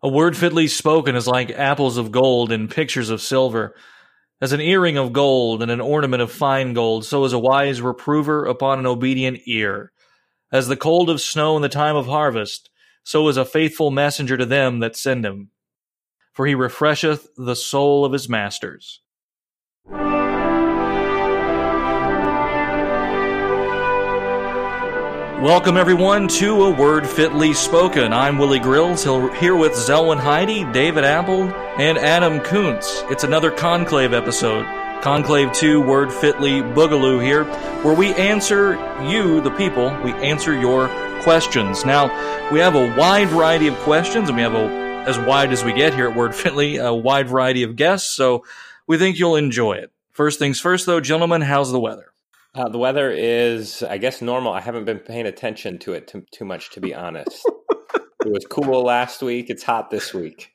A word fitly spoken is like apples of gold and pictures of silver. As an earring of gold and an ornament of fine gold, so is a wise reprover upon an obedient ear. As the cold of snow in the time of harvest, so is a faithful messenger to them that send him. For he refresheth the soul of his masters. Welcome, everyone, to A Word Fitly Spoken. I'm Willie Grills, here with Zelwyn Heide, David Appold, and Adam Koontz. It's another Conclave episode. Conclave 2, Word Fitly Boogaloo here, where we answer you, the people, we answer your questions. Now, we have a wide variety of questions, and we have a, as wide as we get here at Word Fitly, a wide variety of guests, so we think you'll enjoy it. First things first, though, gentlemen, how's the weather? Uh, the weather is, I guess, normal. I haven't been paying attention to it too, too much, to be honest. it was cool last week. It's hot this week.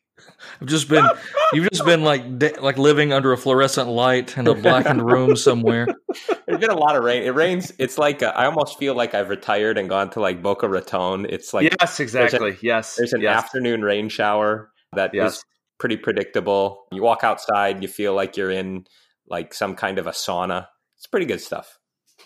I've just been, you've just been like like living under a fluorescent light in a blackened room somewhere. There's been a lot of rain. It rains. It's like a, I almost feel like I've retired and gone to like Boca Raton. It's like yes, exactly. There's a, yes, there's an yes. afternoon rain shower that yes. is pretty predictable. You walk outside, you feel like you're in like some kind of a sauna. It's pretty good stuff.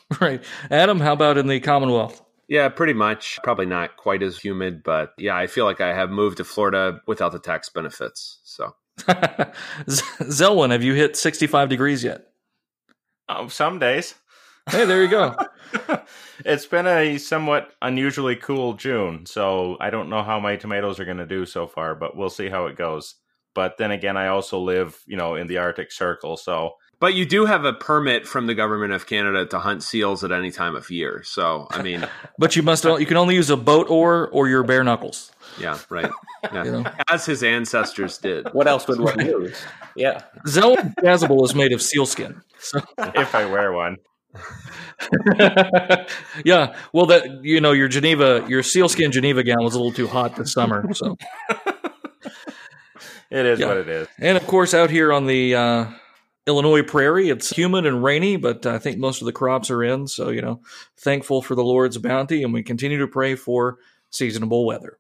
Right. Adam, how about in the Commonwealth? Yeah, pretty much. Probably not quite as humid, but yeah, I feel like I have moved to Florida without the tax benefits. So, Zelwyn, have you hit 65 degrees yet? Oh, some days. Hey, there you go. it's been a somewhat unusually cool June, so I don't know how my tomatoes are going to do so far, but we'll see how it goes. But then again, I also live, you know, in the Arctic Circle, so but you do have a permit from the government of Canada to hunt seals at any time of year. So, I mean, but you must you can only use a boat oar or your bare knuckles. Yeah, right. Yeah. you know? As his ancestors did. What else would one use? Yeah. Zelwyn Chasuble is made of sealskin. So. if I wear one. yeah, well, that you know, your Geneva, your sealskin Geneva gown was a little too hot this summer, so it is yeah. what it is. And of course, out here on the uh, Illinois prairie. It's humid and rainy, but I think most of the crops are in. So, you know, thankful for the Lord's bounty, and we continue to pray for seasonable weather.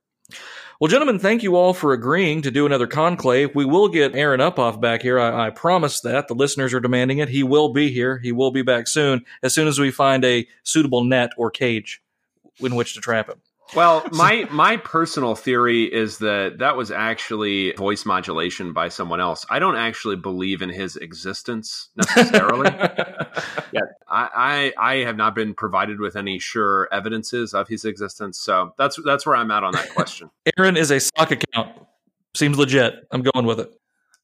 Well, gentlemen, thank you all for agreeing to do another conclave. We will get Aaron Uphoff back here. I, I promise that. The listeners are demanding it. He will be here. He will be back soon, as soon as we find a suitable net or cage in which to trap him. Well, my my personal theory is that that was actually voice modulation by someone else. I don't actually believe in his existence necessarily. yeah, I, I, I have not been provided with any sure evidences of his existence, so that's that's where I'm at on that question. Aaron is a stock account. Seems legit. I'm going with it.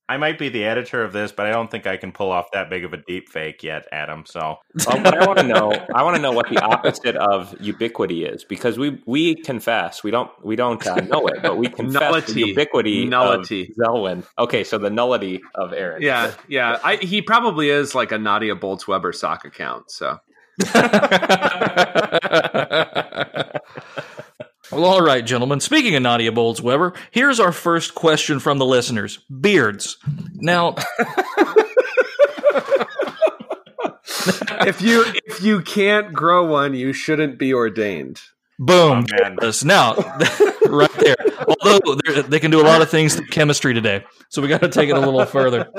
I might be the editor of this, but I don't think I can pull off that big of a deep fake yet, Adam. So, well, what I want to know, I want to know what the opposite of ubiquity is, because we we confess we don't we don't uh, know it, but we confess nullity. the ubiquity nullity of Zelwyn. Okay, so the nullity of Aaron. Yeah, yeah. I, he probably is like a Nadia Bolz-Weber sock account. So. Well, all right, gentlemen. Speaking of Nadia Bolz-Weber, here's our first question from the listeners beards. Now. if you if you can't grow one, you shouldn't be ordained. Boom. Oh, now, right there. Although they can do a lot of things to chemistry today, so we got to take it a little further.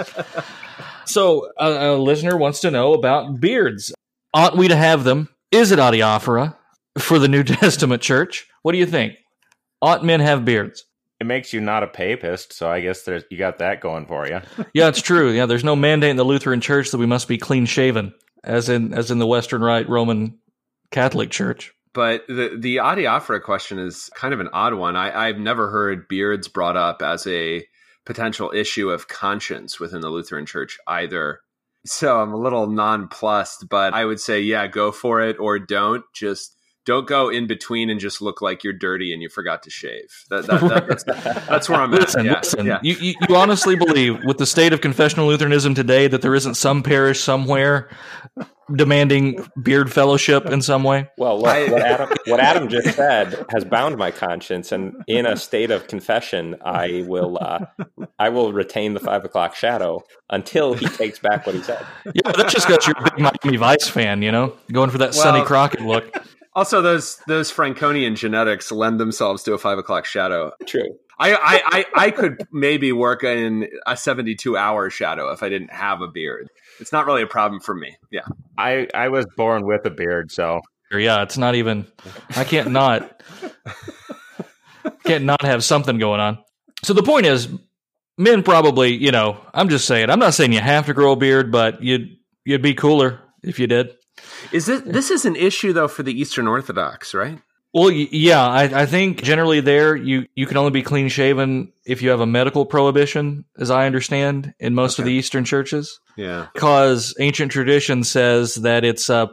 So, a, a, listener wants to know about beards. Ought we to have them? Is it adiaphora for the New Testament church? What do you think? Ought men have beards? It makes you not a papist, so I guess there's you got that going for you. yeah, it's true. Yeah, there's no mandate in the Lutheran Church that we must be clean shaven, as in as in the Western Rite Roman Catholic Church. But the the adiaphora question is kind of an odd one. I, I've never heard beards brought up as a potential issue of conscience within the Lutheran Church either. So I'm a little nonplussed, but I would say, yeah, go for it or don't. Just don't go in between and just look like you're dirty and you forgot to shave. That, that, that, that's, that's, where I'm listen, at. Yeah, listen, yeah. You, you, you, honestly believe, with the state of confessional Lutheranism today, that there isn't some parish somewhere demanding beard fellowship in some way? Well, look, what Adam, what Adam just said has bound my conscience, and in a state of confession, I will uh, I will retain the five o'clock shadow until he takes back what he said. Yeah, that's just got you're big Miami Vice fan, you know, going for that well, Sonny Crockett look. Also, those those Franconian genetics lend themselves to a five o'clock shadow. True. I, I, I, I could maybe work in a 72 hour shadow if I didn't have a beard. It's not really a problem for me. Yeah. I, I was born with a beard, so. Yeah, it's not even, I can't not, can't not have something going on. So the point is, men probably, you know, I'm just saying, I'm not saying you have to grow a beard, but you'd, you'd be cooler if you did. Is it, this is an issue though for the Eastern Orthodox, right? Well, yeah, I, I, think generally there you you can only be clean shaven if you have a medical prohibition, as I understand, in most okay. of the Eastern churches. Yeah, because ancient tradition says that it's uh,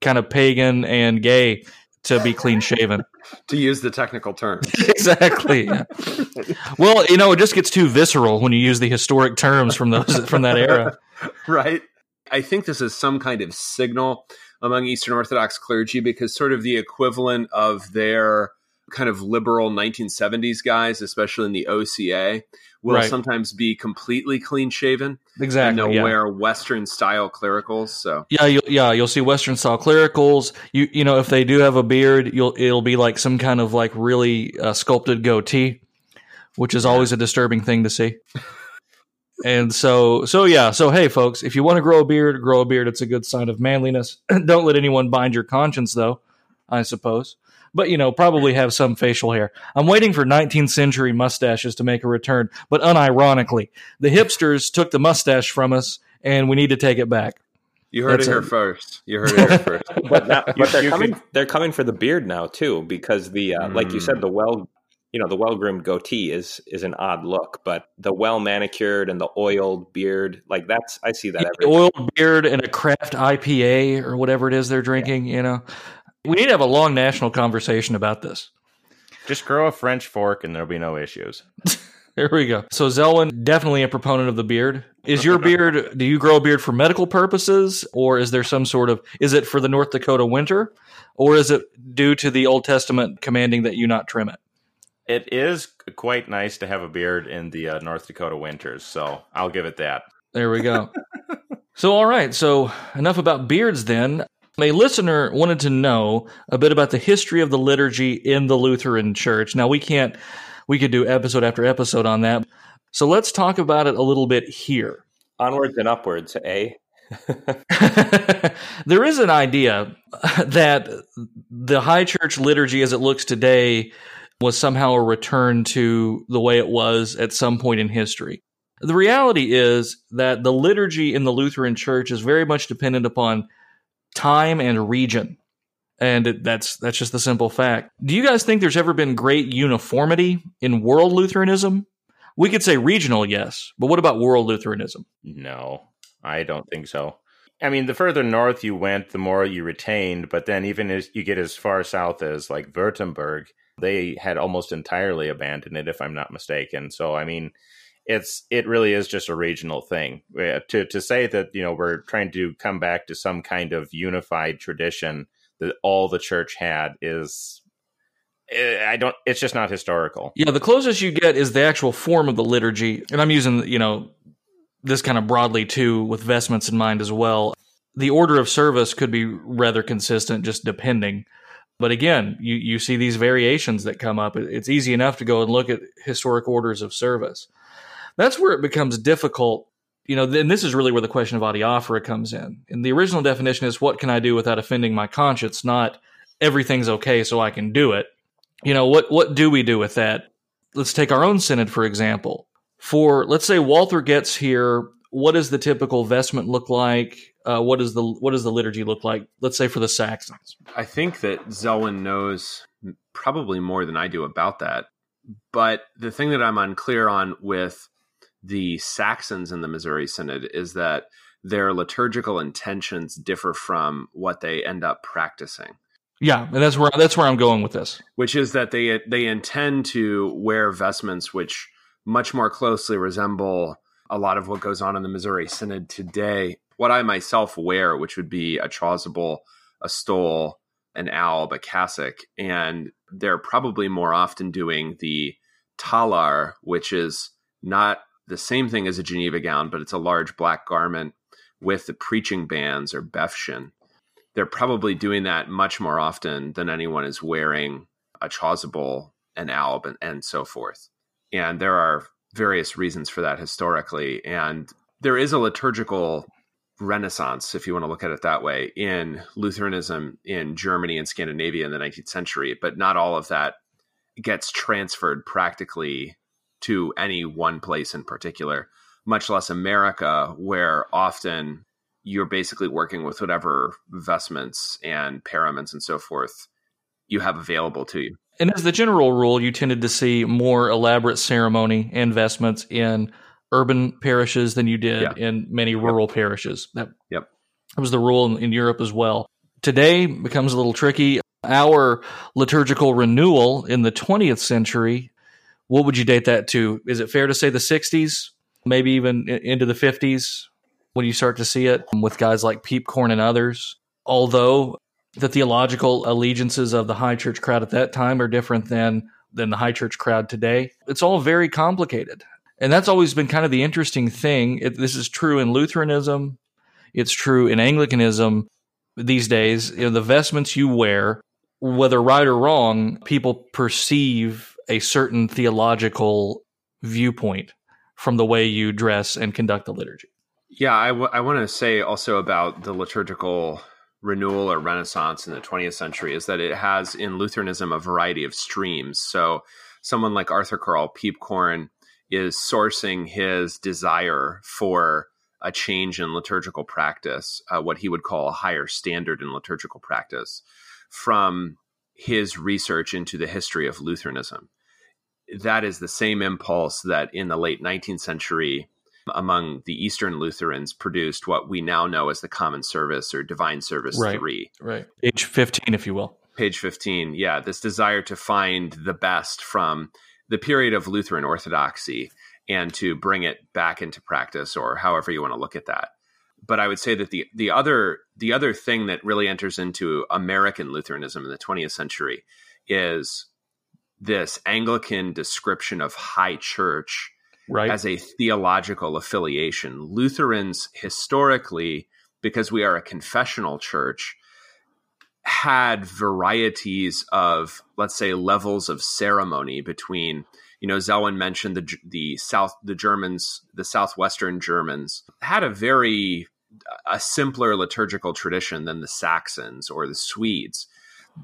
kind of pagan and gay to be clean shaven. to use the technical term, exactly. Yeah. well, you know, it just gets too visceral when you use the historic terms from those from that era, right? I think this is some kind of signal among Eastern Orthodox clergy because sort of the equivalent of their kind of liberal 1970s guys, especially in the OCA, will right. sometimes be completely clean shaven. Exactly. And they'll yeah. wear Western style clericals. So yeah, you'll, yeah, you'll see Western style clericals. You you know if they do have a beard, you'll it'll be like some kind of like really uh, sculpted goatee, which is always a disturbing thing to see. And so, so yeah, so hey, folks, if you want to grow a beard, grow a beard. It's a good sign of manliness. Don't let anyone bind your conscience, though. I suppose, but you know, probably have some facial hair. I'm waiting for 19th century mustaches to make a return, but unironically, the hipsters took the mustache from us, and we need to take it back. You heard That's it here a- first. You heard it here first. but, now, but they're coming. They're coming for the beard now too, because the uh, mm. like you said, the well you know the well groomed goatee is is an odd look, but the well manicured and the oiled beard, like that's I see that yeah, every oiled beard and a craft IPA or whatever it is they're drinking. Yeah. You know, we need to have a long national conversation about this. Just grow a French fork and there'll be no issues. there we go. So Zelwyn, definitely a proponent of the beard. Is your beard? do you grow a beard for medical purposes, or is there some sort of? Is it for the North Dakota winter, or is it due to the Old Testament commanding that you not trim it? It is quite nice to have a beard in the uh, North Dakota winters, so I'll give it that. There we go. so, all right. So, enough about beards then. A listener wanted to know a bit about the history of the liturgy in the Lutheran Church. Now, we can't, we could do episode after episode on that. So, let's talk about it a little bit here. Onwards and upwards, eh? there is an idea that the high church liturgy as it looks today was somehow a return to the way it was at some point in history. The reality is that the liturgy in the Lutheran Church is very much dependent upon time and region. And it, that's that's just the simple fact. Do you guys think there's ever been great uniformity in world Lutheranism? We could say regional, yes, but what about world Lutheranism? No, I don't think so. I mean, the further north you went, the more you retained. But then, even as you get as far south as like Württemberg, they had almost entirely abandoned it, if I'm not mistaken. So, I mean, it's it really is just a regional thing. To to say that you know we're trying to come back to some kind of unified tradition that all the church had is eh, I don't. It's just not historical. Yeah, the closest you get is the actual form of the liturgy, and I'm using you know this kind of broadly too, with vestments in mind as well. The order of service could be rather consistent, just depending. But again, you, you see these variations that come up. It's easy enough to go and look at historic orders of service. That's where it becomes difficult. You know, and this is really where the question of adiaphora comes in. And the original definition is what can I do without offending my conscience, not everything's okay so I can do it. You know, what what do we do with that? Let's take our own synod for example. For let's say Walther gets here, what does the typical vestment look like? Uh, what does the what does the liturgy look like? Let's say for the Saxons. I think that Zelwyn knows probably more than I do about that. But the thing that I'm unclear on with the Saxons in the Missouri Synod is that their liturgical intentions differ from what they end up practicing. Yeah, and that's where that's where I'm going with this. Which is that they they intend to wear vestments which much more closely resemble a lot of what goes on in the Missouri Synod today what I myself wear, which would be a chasuble, a stole, an alb, a cassock, and they're probably more often doing the talar, which is not the same thing as a Geneva gown, but it's a large black garment with the preaching bands or Beffchen they're probably doing that much more often than anyone is wearing a chasuble, an alb, and, and so forth. And there are various reasons for that historically. And there is a liturgical renaissance, if you want to look at it that way, in Lutheranism in Germany and Scandinavia in the 19th century, but not all of that gets transferred practically to any one place in particular, much less America, where often you're basically working with whatever vestments and paraments and so forth you have available to you. And as the general rule, you tended to see more elaborate ceremony and vestments in urban parishes than you did yeah. in many rural yep. parishes. That, yep. that was the rule in, in Europe as well. Today becomes a little tricky. Our liturgical renewal in the 20th century, what would you date that to? Is it fair to say the 60s, maybe even into the 50s when you start to see it um, with guys like Piepkorn and others? Although the theological allegiances of the high church crowd at that time are different than than the high church crowd today. It's all very complicated. And that's always been kind of the interesting thing. It, this is true in Lutheranism, it's true in Anglicanism these days. You know, the vestments you wear, whether right or wrong, people perceive a certain theological viewpoint from the way you dress and conduct the liturgy. Yeah, I, w- I want to say also about the liturgical renewal or renaissance in the 20th century is that it has in Lutheranism a variety of streams. So, someone like Arthur Karl Piepkorn is sourcing his desire for a change in liturgical practice, uh, what he would call a higher standard in liturgical practice, from his research into the history of Lutheranism. That is the same impulse that in the late 19th century, among the Eastern Lutherans, produced what we now know as the Common Service or Divine Service right, 3. Right. Page 15, if you will. Page 15. Yeah. This desire to find the best from the period of Lutheran orthodoxy and to bring it back into practice or however you want to look at that. But I would say that the the other the other thing that really enters into American Lutheranism in the 20th century is this Anglican description of high church right. as a theological affiliation. Lutherans historically, because we are a confessional church, had varieties of, let's say, levels of ceremony between. You know, Zelwyn mentioned the the South, the Germans, the southwestern Germans had a very a simpler liturgical tradition than the Saxons or the Swedes.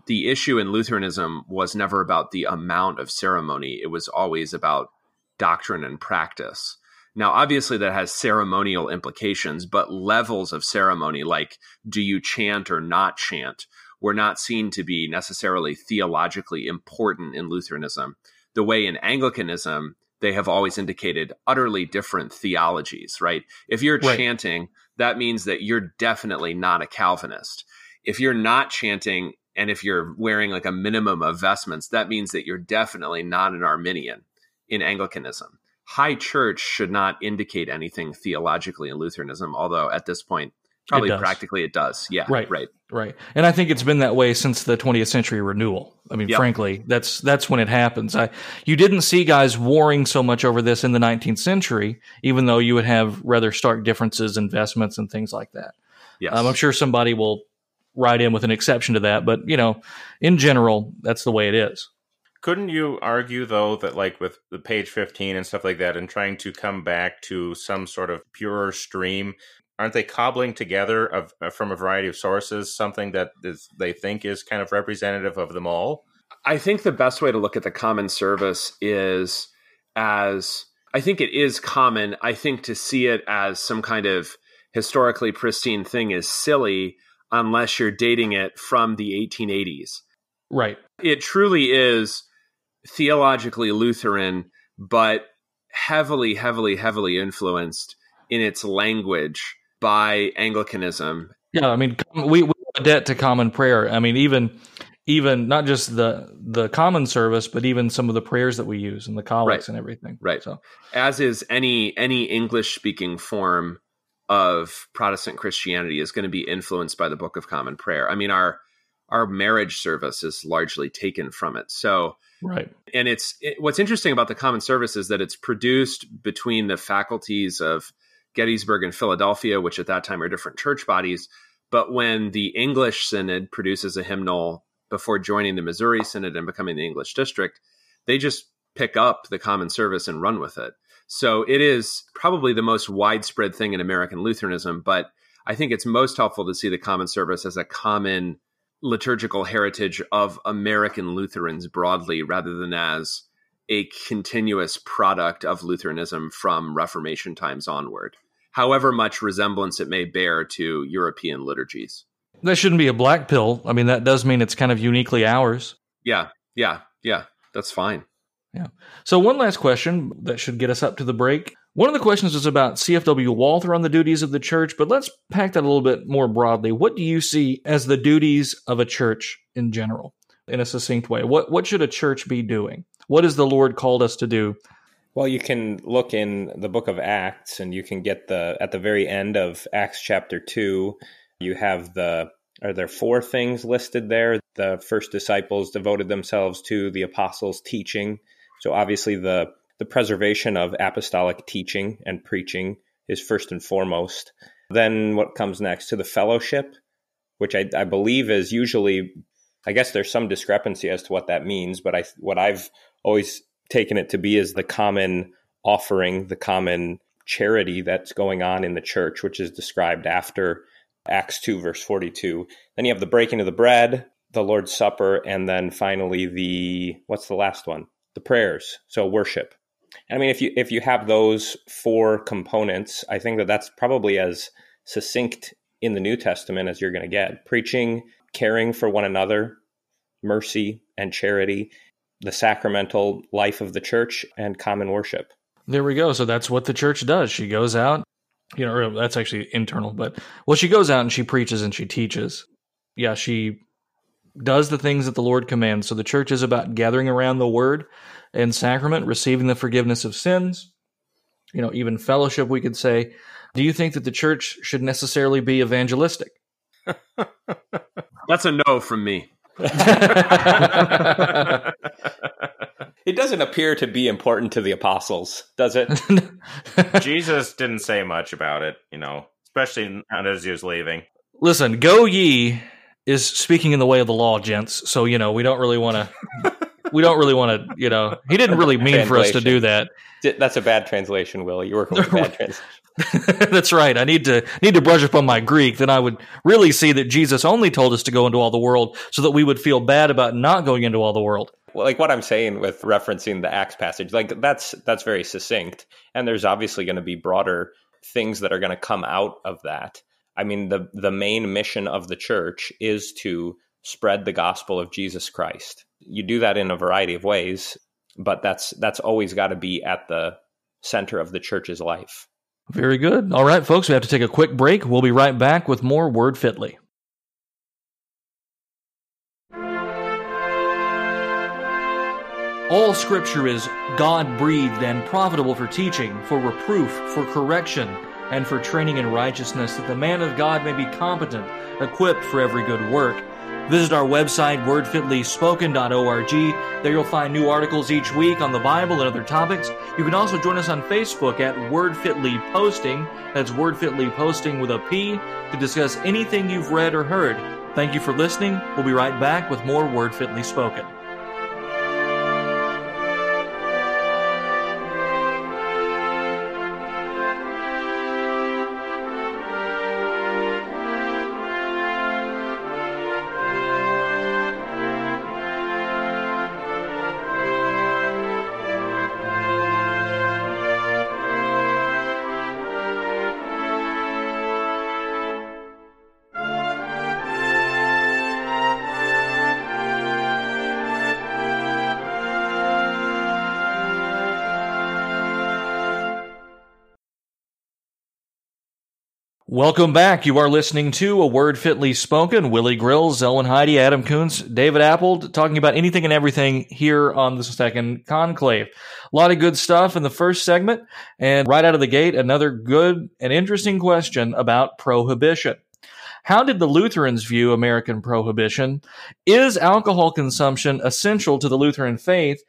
The issue in Lutheranism was never about the amount of ceremony; it was always about doctrine and practice. Now, obviously, that has ceremonial implications, but levels of ceremony, like do you chant or not chant, were not seen to be necessarily theologically important in Lutheranism. The way in Anglicanism, they have always indicated utterly different theologies, right? If you're right. chanting, that means that you're definitely not a Calvinist. If you're not chanting, and if you're wearing like a minimum of vestments, that means that you're definitely not an Arminian in Anglicanism. High church should not indicate anything theologically in Lutheranism, although at this point Probably it practically it does. Yeah. Right. Right. Right. And I think it's been that way since the 20th century renewal. I mean, yep. frankly, that's that's when it happens. I you didn't see guys warring so much over this in the 19th century, even though you would have rather stark differences investments, and things like that. Yes. Um, I'm sure somebody will write in with an exception to that, but you know, in general, that's the way it is. Couldn't you argue though that like with the page 15 and stuff like that and trying to come back to some sort of purer stream aren't they cobbling together of, uh, from a variety of sources something that is, they think is kind of representative of them all? I think the best way to look at the common service is as I think it is common. I think to see it as some kind of historically pristine thing is silly unless you're dating it from the 1880s. Right. It truly is theologically Lutheran, but heavily, heavily, heavily influenced in its language by Anglicanism. Yeah, I mean, we, we have a debt to common prayer. I mean, even even not just the the common service, but even some of the prayers that we use and the collects right. and everything. Right. So, as is any any English speaking form of Protestant Christianity is going to be influenced by the Book of Common Prayer. I mean, our our marriage service is largely taken from it. So, right. And it's it, what's interesting about the common service is that it's produced between the faculties of Gettysburg and Philadelphia, which at that time are different church bodies, But when the English Synod produces a hymnal before joining the Missouri Synod and becoming the English district, they just pick up the common service and run with it. So it is probably the most widespread thing in American Lutheranism, but I think it's most helpful to see the common service as a common liturgical heritage of American Lutherans broadly rather than as a continuous product of Lutheranism from Reformation times onward, however much resemblance it may bear to European liturgies. That shouldn't be a black pill. I mean, that does mean it's kind of uniquely ours. Yeah, yeah, yeah. That's fine. Yeah. So, one last question that should get us up to the break. One of the questions is about CFW Walther on the duties of the church, but let's pack that a little bit more broadly. What do you see as the duties of a church in general, in a succinct way? What what should a church be doing? What has the Lord called us to do? Well, you can look in the book of Acts, and you can get the at the very end of Acts chapter two. You have the are there four things listed there? The first disciples devoted themselves to the apostles' teaching. So obviously the the preservation of apostolic teaching and preaching is first and foremost. Then what comes next to the fellowship, which I, I believe is usually, I guess there's some discrepancy as to what that means, but I what I've always taken it to be is the common offering, the common charity that's going on in the church, which is described after Acts 2, verse 42. Then you have the breaking of the bread, the Lord's Supper, and then finally the, what's the last one? The prayers. So worship. I mean, if you if you have those four components, I think that that's probably as succinct in the New Testament as you're going to get. Preaching, caring for one another, mercy and charity, the sacramental life of the church, and common worship. There we go. So that's what the church does. She goes out, you know, that's actually internal, but well, she goes out and she preaches and she teaches. Yeah, she does the things that the Lord commands. So the church is about gathering around the word and sacrament, receiving the forgiveness of sins, you know, even fellowship, we could say. Do you think that the church should necessarily be evangelistic? That's a no from me. it doesn't appear to be important to the apostles, does it? Jesus didn't say much about it, you know, especially as he was leaving. Listen, go ye is speaking in the way of the law, gents. So you know we don't really want to. we don't really want to. You know, he didn't really mean for us to do that. That's a bad translation, Will. You're working with a bad translation. That's right. I need to need to brush up on my Greek. Then I would really see that Jesus only told us to go into all the world, so that we would feel bad about not going into all the world. Like what I'm saying with referencing the Acts passage, like that's that's very succinct, and there's obviously going to be broader things that are going to come out of that. I mean, the the main mission of the church is to spread the gospel of Jesus Christ. You do that in a variety of ways, but that's that's always got to be at the center of the church's life. Very good. All right, folks, we have to take a quick break. We'll be right back with more Word Fitly. All scripture is God breathed and profitable for teaching, for reproof, for correction and for training in righteousness, that the man of God may be competent, equipped for every good work. Visit our website, wordfitlyspoken.org. There you'll find new articles each week on the Bible and other topics. You can also join us on Facebook at Wordfitly Posting. That's Wordfitly Posting with a P to discuss anything you've read or heard. Thank you for listening. We'll be right back with more Wordfitly Spoken. Welcome back. You are listening to A Word Fitly Spoken. Willie Grills, Zelwyn Heide, Adam Koontz, David Appold, talking about anything and everything here on the second conclave. A lot of good stuff in the first segment. And right out of the gate, another good and interesting question about prohibition. How did the Lutherans view American prohibition? Is alcohol consumption essential to the Lutheran faith?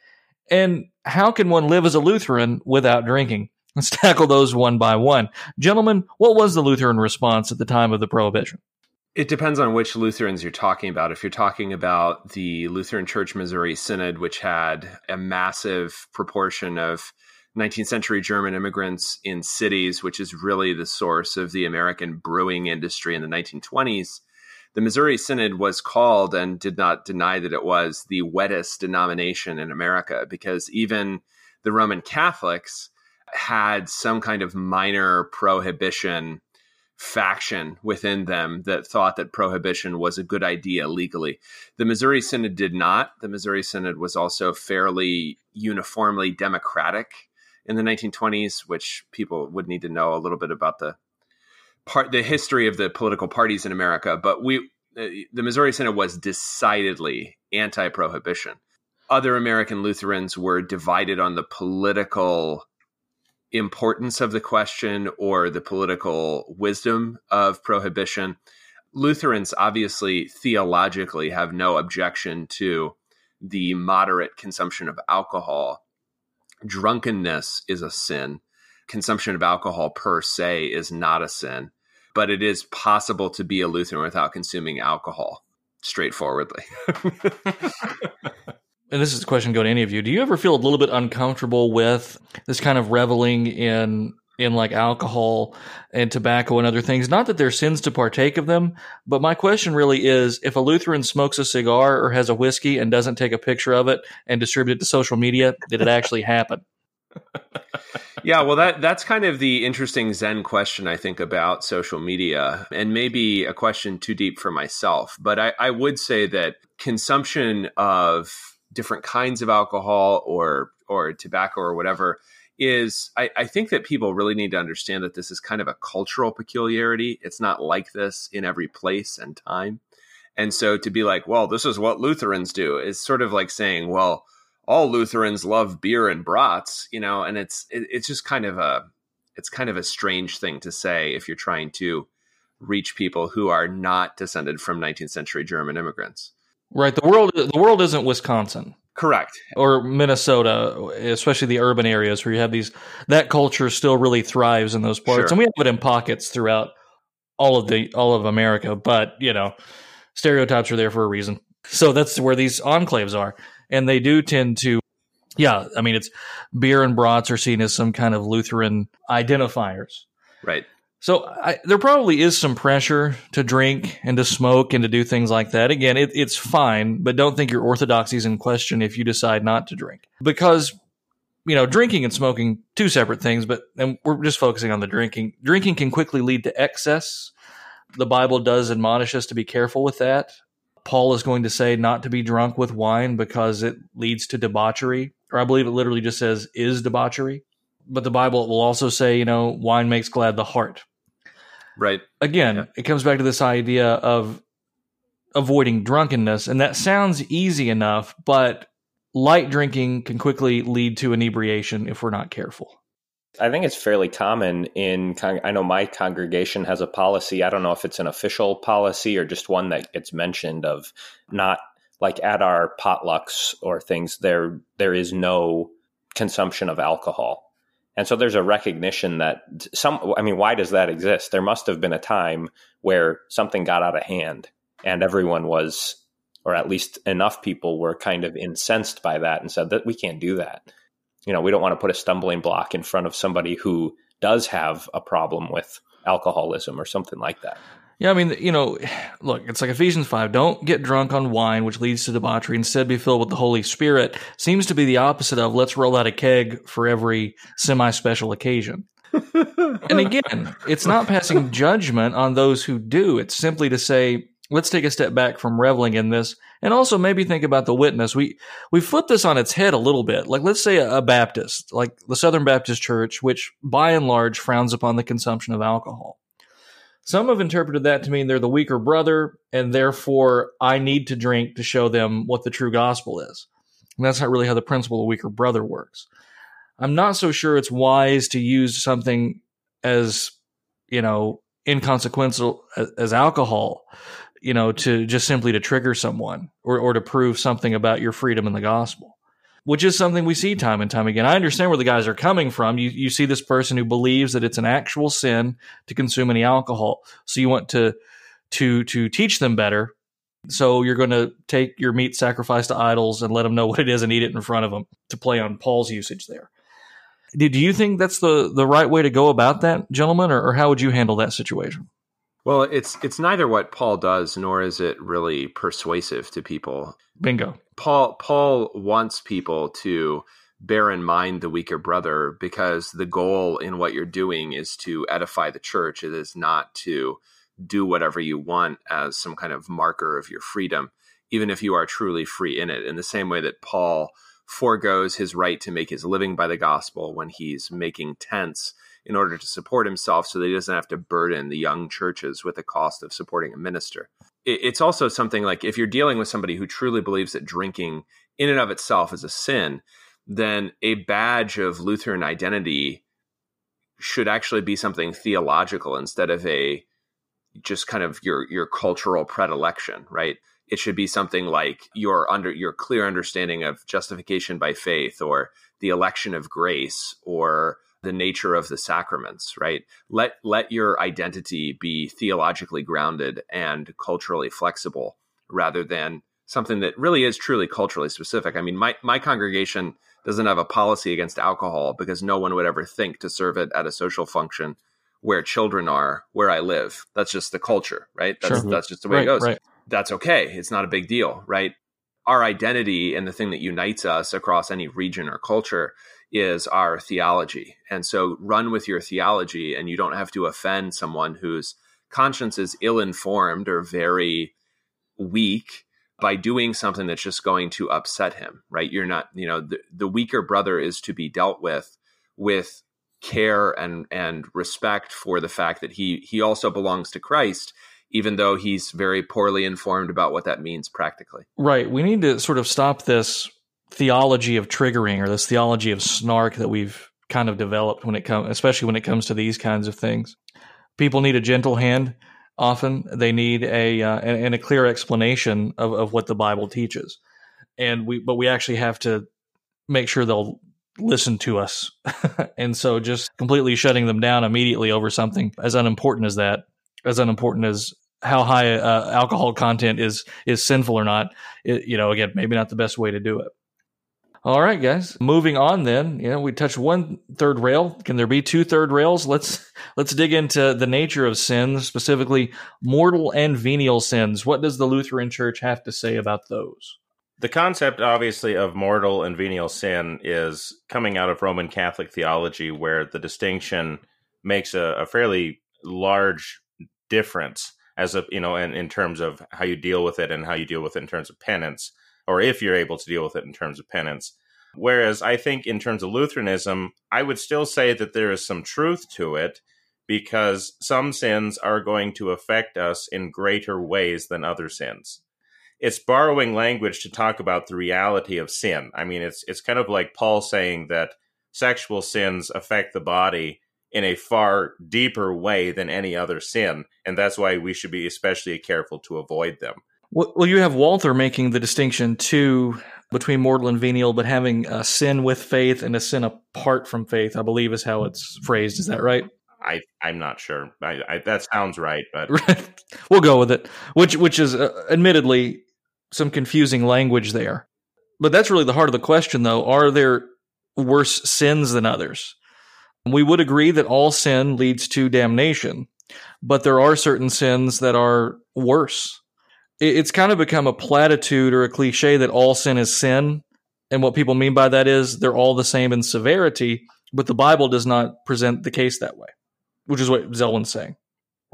And how can one live as a Lutheran without drinking? Let's tackle those one by one. Gentlemen, what was the Lutheran response at the time of the Prohibition? It depends on which Lutherans you're talking about. If you're talking about the Lutheran Church Missouri Synod, which had a massive proportion of 19th century German immigrants in cities, which is really the source of the American brewing industry in the 1920s, the Missouri Synod was called and did not deny that it was the wettest denomination in America because even the Roman Catholics had some kind of minor prohibition faction within them that thought that prohibition was a good idea legally. The Missouri Synod did not. The Missouri Synod was also fairly uniformly democratic in the 1920s, which people would need to know a little bit about the part the history of the political parties in America, but we uh, the Missouri Synod was decidedly anti-prohibition. Other American Lutherans were divided on the political importance of the question or the political wisdom of prohibition. Lutherans obviously theologically have no objection to the moderate consumption of alcohol. Drunkenness is a sin. Consumption of alcohol per se is not a sin, but it is possible to be a Lutheran without consuming alcohol straightforwardly. and this is a question going to any of you. Do you ever feel a little bit uncomfortable with this kind of reveling in in like alcohol and tobacco and other things? Not that they're sins to partake of them, but my question really is if a Lutheran smokes a cigar or has a whiskey and doesn't take a picture of it and distribute it to social media, did it actually happen? yeah, well that that's kind of the interesting Zen question I think about social media, and maybe a question too deep for myself. But I, I would say that consumption of different kinds of alcohol or or tobacco or whatever is I, I, think that people really need to understand that this is kind of a cultural peculiarity. It's not like this in every place and time. And so to be like, well, this is what Lutherans do is sort of like saying, well, all Lutherans love beer and brats, you know, and it's it, it's just kind of a it's kind of a strange thing to say if you're trying to reach people who are not descended from 19th century German immigrants. Right. The world the world isn't Wisconsin. Correct. Or Minnesota, especially the urban areas where you have these that culture still really thrives in those parts. Sure. And we have it in pockets throughout all of the all of America, but you know, stereotypes are there for a reason. So that's where these enclaves are. And they do tend to yeah, I mean it's beer and brats are seen as some kind of Lutheran identifiers. Right. So I, there probably is some pressure to drink and to smoke and to do things like that. Again, it, it's fine, but don't think your orthodoxy is in question if you decide not to drink because you know drinking and smoking two separate things. But and we're just focusing on the drinking. Drinking can quickly lead to excess. The Bible does admonish us to be careful with that. Paul is going to say not to be drunk with wine because it leads to debauchery, or I believe it literally just says is debauchery. But the Bible will also say, you know, wine makes glad the heart. Right. Again, yeah. it comes back to this idea of avoiding drunkenness, and that sounds easy enough, but light drinking can quickly lead to inebriation if we're not careful. I think it's fairly common in. I know my congregation has a policy. I don't know if it's an official policy or just one that gets mentioned of not like at our potlucks or things. There, there is no consumption of alcohol. And so there's a recognition that some, I mean, why does that exist? There must have been a time where something got out of hand and everyone was, or at least enough people were kind of incensed by that and said that we can't do that. You know, we don't want to put a stumbling block in front of somebody who does have a problem with alcoholism or something like that. Yeah, I mean, you know, look, it's like Ephesians 5. Don't get drunk on wine, which leads to debauchery. Instead, be filled with the Holy Spirit. Seems to be the opposite of let's roll out a keg for every semi special occasion. and again, it's not passing judgment on those who do. It's simply to say, let's take a step back from reveling in this and also maybe think about the witness. We, we flip this on its head a little bit. Like, let's say a, a Baptist, like the Southern Baptist Church, which by and large frowns upon the consumption of alcohol some have interpreted that to mean they're the weaker brother, and therefore I need to drink to show them what the true gospel is. And that's not really how the principle of weaker brother works. I'm not so sure it's wise to use something as, you know, inconsequential as, as alcohol, you know, to just simply to trigger someone or, or to prove something about your freedom in the gospel which is something we see time and time again. I understand where the guys are coming from. You you see this person who believes that it's an actual sin to consume any alcohol, so you want to to to teach them better. So you're going to take your meat sacrificed to idols and let them know what it is and eat it in front of them to play on Paul's usage there. Do you think that's the the right way to go about that, gentlemen, or, or how would you handle that situation? Well, it's it's neither what Paul does nor is it really persuasive to people. Bingo. Paul Paul wants people to bear in mind the weaker brother because the goal in what you're doing is to edify the church. It is not to do whatever you want as some kind of marker of your freedom, even if you are truly free in it. In the same way that Paul foregoes his right to make his living by the gospel when he's making tents in order to support himself so that he doesn't have to burden the young churches with the cost of supporting a minister. It's also something like if you're dealing with somebody who truly believes that drinking in and of itself is a sin, then a badge of Lutheran identity should actually be something theological instead of a just kind of your your cultural predilection, right? It should be something like your under your clear understanding of justification by faith or the election of grace or the nature of the sacraments, right? Let let your identity be theologically grounded and culturally flexible rather than something that really is truly culturally specific. I mean, my my congregation doesn't have a policy against alcohol because no one would ever think to serve it at a social function where children are where I live. That's just the culture, right? That's sure. that's just the way right, it goes. Right. That's okay. It's not a big deal, right? Our identity and the thing that unites us across any region or culture is our theology. And so run with your theology and you don't have to offend someone whose conscience is ill informed or very weak by doing something that's just going to upset him, right? You're not, you know, the, the weaker brother is to be dealt with with care and and respect for the fact that he he also belongs to Christ even though he's very poorly informed about what that means practically. Right. We need to sort of stop this theology of triggering or this theology of snark that we've kind of developed when it comes especially when it comes to these kinds of things. People need a gentle hand often. They need a uh, and, and a clear explanation of, of what the Bible teaches. And we but we actually have to make sure they'll listen to us. and so just completely shutting them down immediately over something as unimportant as that, as unimportant as how high uh, alcohol content is is sinful or not, it, you know, again, maybe not the best way to do it. All right, guys. Moving on then. You know, we touched one third rail. Can there be two third rails? Let's let's dig into the nature of sins, specifically mortal and venial sins. What does the Lutheran Church have to say about those? The concept, obviously, of mortal and venial sin is coming out of Roman Catholic theology, where the distinction makes a, a fairly large difference as a you know, in, in terms of how you deal with it and how you deal with it in terms of penance, or if you're able to deal with it in terms of penance. Whereas I think in terms of Lutheranism, I would still say that there is some truth to it because some sins are going to affect us in greater ways than other sins it's borrowing language to talk about the reality of sin. I mean, it's it's kind of like Paul saying that sexual sins affect the body in a far deeper way than any other sin, and that's why we should be especially careful to avoid them. Well, you have Walther making the distinction too between mortal and venial, but having a sin with faith and a sin apart from faith. I believe is how it's phrased. Is that right? I I'm not sure. I, I, that sounds right, but we'll go with it. Which which is uh, admittedly some confusing language there. But that's really the heart of the question, though. Are there worse sins than others? We would agree that all sin leads to damnation, but there are certain sins that are worse. It's kind of become a platitude or a cliche that all sin is sin. And what people mean by that is they're all the same in severity, but the Bible does not present the case that way, which is what Zelwyn's saying.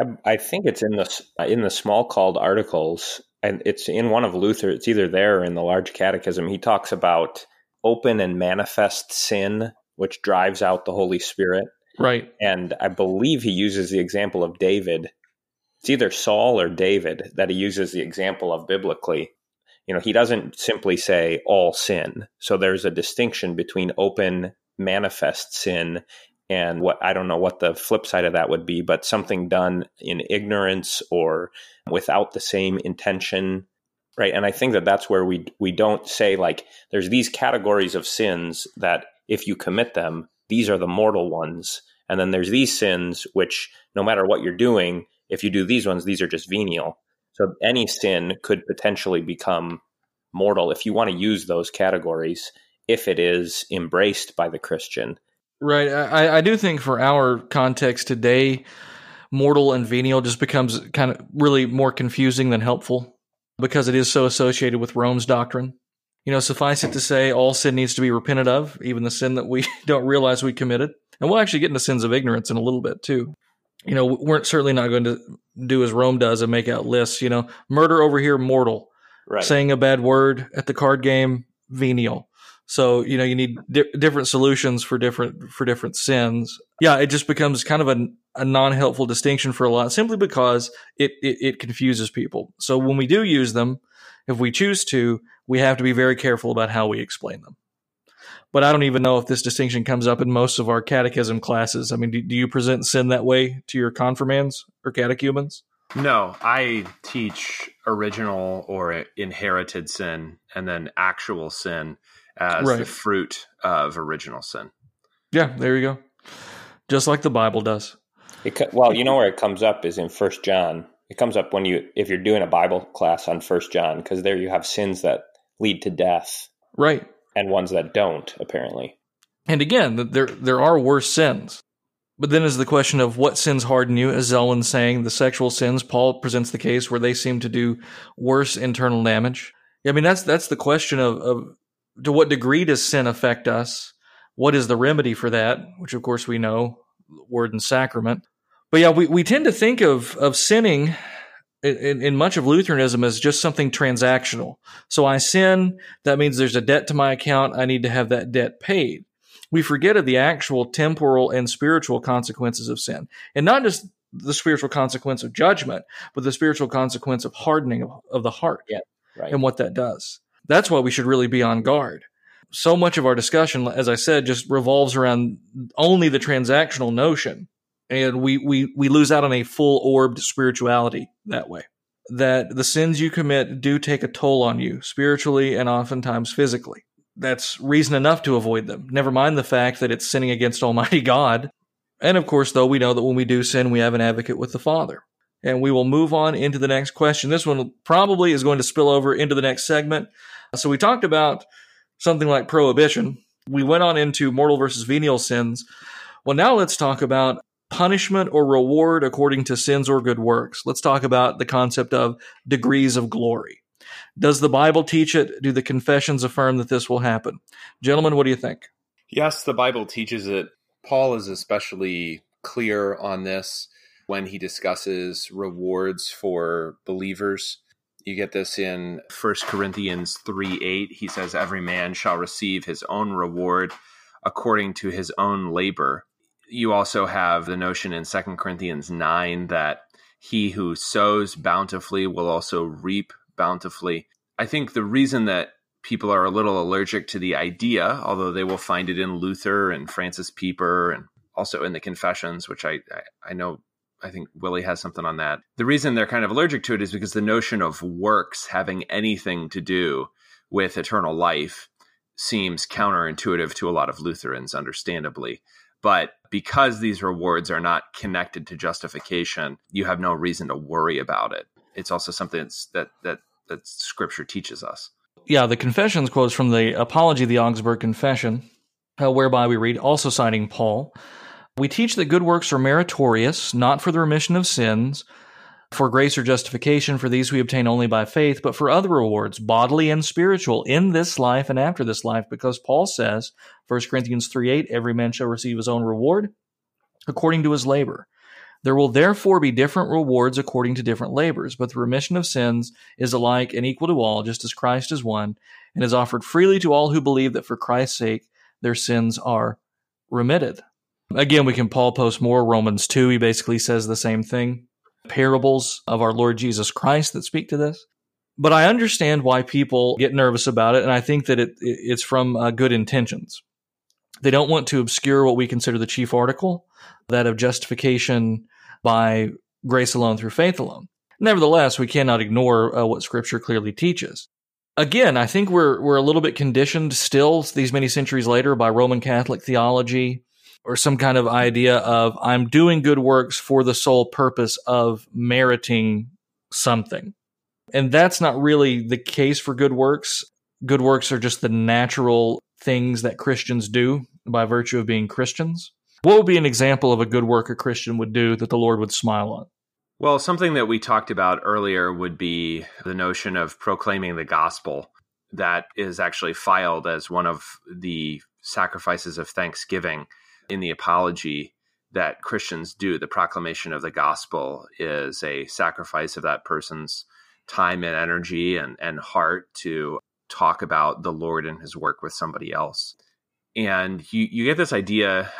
Um, I think it's in the in the Smalcald articles and it's in one of Luther, it's either there or in the Large Catechism. He talks about open and manifest sin, which drives out the Holy Spirit. Right. And I believe he uses the example of David. It's either Saul or David that he uses the example of biblically. You know, he doesn't simply say all sin. So there's a distinction between open, manifest sin and what I don't know what the flip side of that would be, but something done in ignorance or without the same intention, right? And I think that that's where we we don't say like there's these categories of sins that if you commit them, these are the mortal ones, and then there's these sins which no matter what you're doing, if you do these ones, these are just venial. So any sin could potentially become mortal if you want to use those categories if it is embraced by the Christian. Right. I, I do think for our context today, mortal and venial just becomes kind of really more confusing than helpful because it is so associated with Rome's doctrine. You know, suffice it to say, all sin needs to be repented of, even the sin that we don't realize we committed. And we'll actually get into sins of ignorance in a little bit too. You know, we're certainly not going to do as Rome does and make out lists. You know, murder over here, mortal. Right. Saying a bad word at the card game, venial. So you know you need di- different solutions for different for different sins. Yeah, it just becomes kind of a, a non helpful distinction for a lot, simply because it, it it confuses people. So when we do use them, if we choose to, we have to be very careful about how we explain them. But I don't even know if this distinction comes up in most of our catechism classes. I mean, do, do you present sin that way to your confirmands or catechumens? No, I teach original or inherited sin and then actual sin as right. the fruit of original sin. Yeah, there you go. Just like the Bible does. It, well, you know where it comes up is in First John. It comes up when you if you're doing a Bible class on First John because there you have sins that lead to death, right, and ones that don't apparently. And again, there there are worse sins. But then is the question of what sins harden you, as Zelwyn's saying, the sexual sins. Paul presents the case where they seem to do worse internal damage. I mean, that's that's the question of, of to what degree does sin affect us? What is the remedy for that? Which, of course, we know, word and sacrament. But yeah, we, we tend to think of, of sinning in, in, much of Lutheranism as just something transactional. So I sin, that means there's a debt to my account. I need to have that debt paid. We forget of the actual temporal and spiritual consequences of sin. And not just the spiritual consequence of judgment, but the spiritual consequence of hardening of, of the heart yeah, right. and what that does. That's why we should really be on guard. So much of our discussion, as I said, just revolves around only the transactional notion. And we, we, we lose out on a full orbed spirituality that way. That the sins you commit do take a toll on you spiritually and oftentimes physically. That's reason enough to avoid them. Never mind the fact that it's sinning against Almighty God. And of course, though, we know that when we do sin, we have an advocate with the Father and we will move on into the next question. This one probably is going to spill over into the next segment. So we talked about something like prohibition. We went on into mortal versus venial sins. Well, now let's talk about punishment or reward according to sins or good works. Let's talk about the concept of degrees of glory. Does the Bible teach it? Do the confessions affirm that this will happen? Gentlemen, what do you think? Yes, the Bible teaches it. Paul is especially clear on this when he discusses rewards for believers. You get this in 1 Corinthians 3 8. He says, Every man shall receive his own reward according to his own labor. You also have the notion in 2 Corinthians 9 that he who sows bountifully will also reap bountifully. I think the reason that people are a little allergic to the idea, although they will find it in Luther and Francis Pieper and also in the Confessions, which I, I, I know I think Willie has something on that. The reason they're kind of allergic to it is because the notion of works having anything to do with eternal life seems counterintuitive to a lot of Lutherans, understandably. But because these rewards are not connected to justification, you have no reason to worry about it. It's also something that that that Scripture teaches us. Yeah, the Confessions quotes from the Apology the Augsburg Confession, uh, whereby we read, also citing Paul. We teach that good works are meritorious, not for the remission of sins, for grace or justification, for these we obtain only by faith, but for other rewards, bodily and spiritual, in this life and after this life, because Paul says, 1 Corinthians 3 8, every man shall receive his own reward according to his labor. There will therefore be different rewards according to different labors, but the remission of sins is alike and equal to all, just as Christ is one, and is offered freely to all who believe that for Christ's sake their sins are remitted. Again, we can Paul post more Romans 2. He basically says the same thing. Parables of our Lord Jesus Christ that speak to this. But I understand why people get nervous about it, and I think that it, it's from uh, good intentions. They don't want to obscure what we consider the chief article, that of justification by grace alone through faith alone. Nevertheless, we cannot ignore uh, what Scripture clearly teaches. Again, I think we're we're a little bit conditioned still these many centuries later by Roman Catholic theology or some kind of idea of I'm doing good works for the sole purpose of meriting something. And that's not really the case for good works. Good works are just the natural things that Christians do by virtue of being Christians. What would be an example of a good work a Christian would do that the Lord would smile on? Well, something that we talked about earlier would be the notion of proclaiming the gospel that is actually filed as one of the sacrifices of thanksgiving in the apology that Christians do. The proclamation of the gospel is a sacrifice of that person's time and energy and, and heart to talk about the Lord and his work with somebody else. And you, you get this idea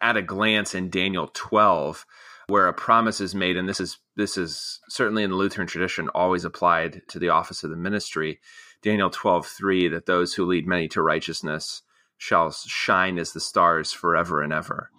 at a glance in Daniel 12 where a promise is made and this is this is certainly in the Lutheran tradition always applied to the office of the ministry Daniel 12:3 that those who lead many to righteousness shall shine as the stars forever and ever.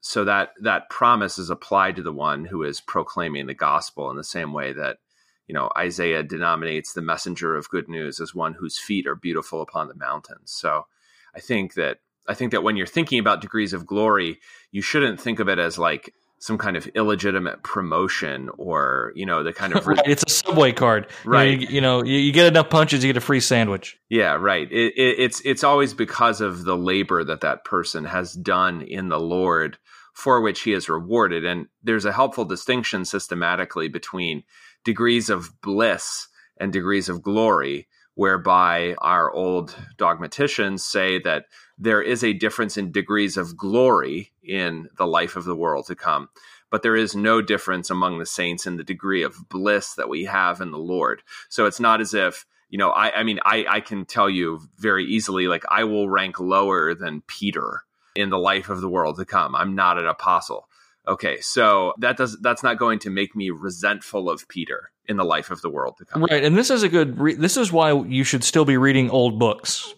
So that that promise is applied to the one who is proclaiming the gospel in the same way that you know Isaiah denominates the messenger of good news as one whose feet are beautiful upon the mountains. So I think that I think that when you're thinking about degrees of glory, you shouldn't think of it as like some kind of illegitimate promotion or you know the kind of right, it's a subway card. Right. you know, you, you, you get enough punches you get a free sandwich. Yeah right. It, it, it's it's always because of the labor that that person has done in the lord for which he is rewarded. And there's a helpful distinction systematically between degrees of bliss and degrees of glory whereby our old dogmaticians say that there is a difference in degrees of glory in the life of the world to come. But there is no difference among the saints in the degree of bliss that we have in the Lord. So it's not as if, you know, I, I mean, I, I can tell you very easily, like, I will rank lower than Peter in the life of the world to come. I'm not an apostle. Okay, so that does that's not going to make me resentful of Peter in the life of the world to come. Right, and this is a good. Re- this is why you should still be reading old books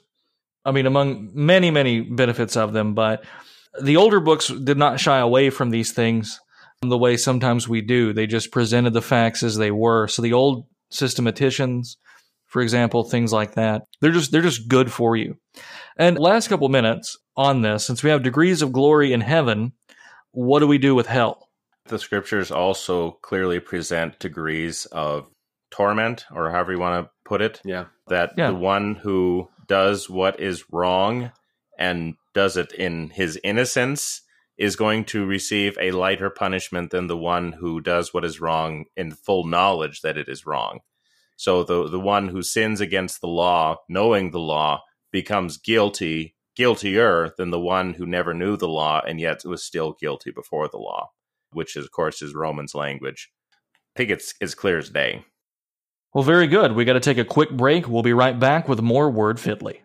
I mean, among many, many benefits of them, but the older books did not shy away from these things the way sometimes we do. They just presented the facts as they were. So the old systematicians, for example, things like that, they're just they're just good for you. And last couple minutes on this, since we have degrees of glory in heaven, what do we do with hell? The scriptures also clearly present degrees of torment, or however you want to put it. Yeah. That yeah. the one who does what is wrong and does it in his innocence is going to receive a lighter punishment than the one who does what is wrong in full knowledge that it is wrong. So the the one who sins against the law, knowing the law, becomes guilty, guiltier than the one who never knew the law and yet was still guilty before the law, which is, of course is Romans language. I think it's as clear as day. Well, very good. We got to take a quick break. We'll be right back with more Word Fitly.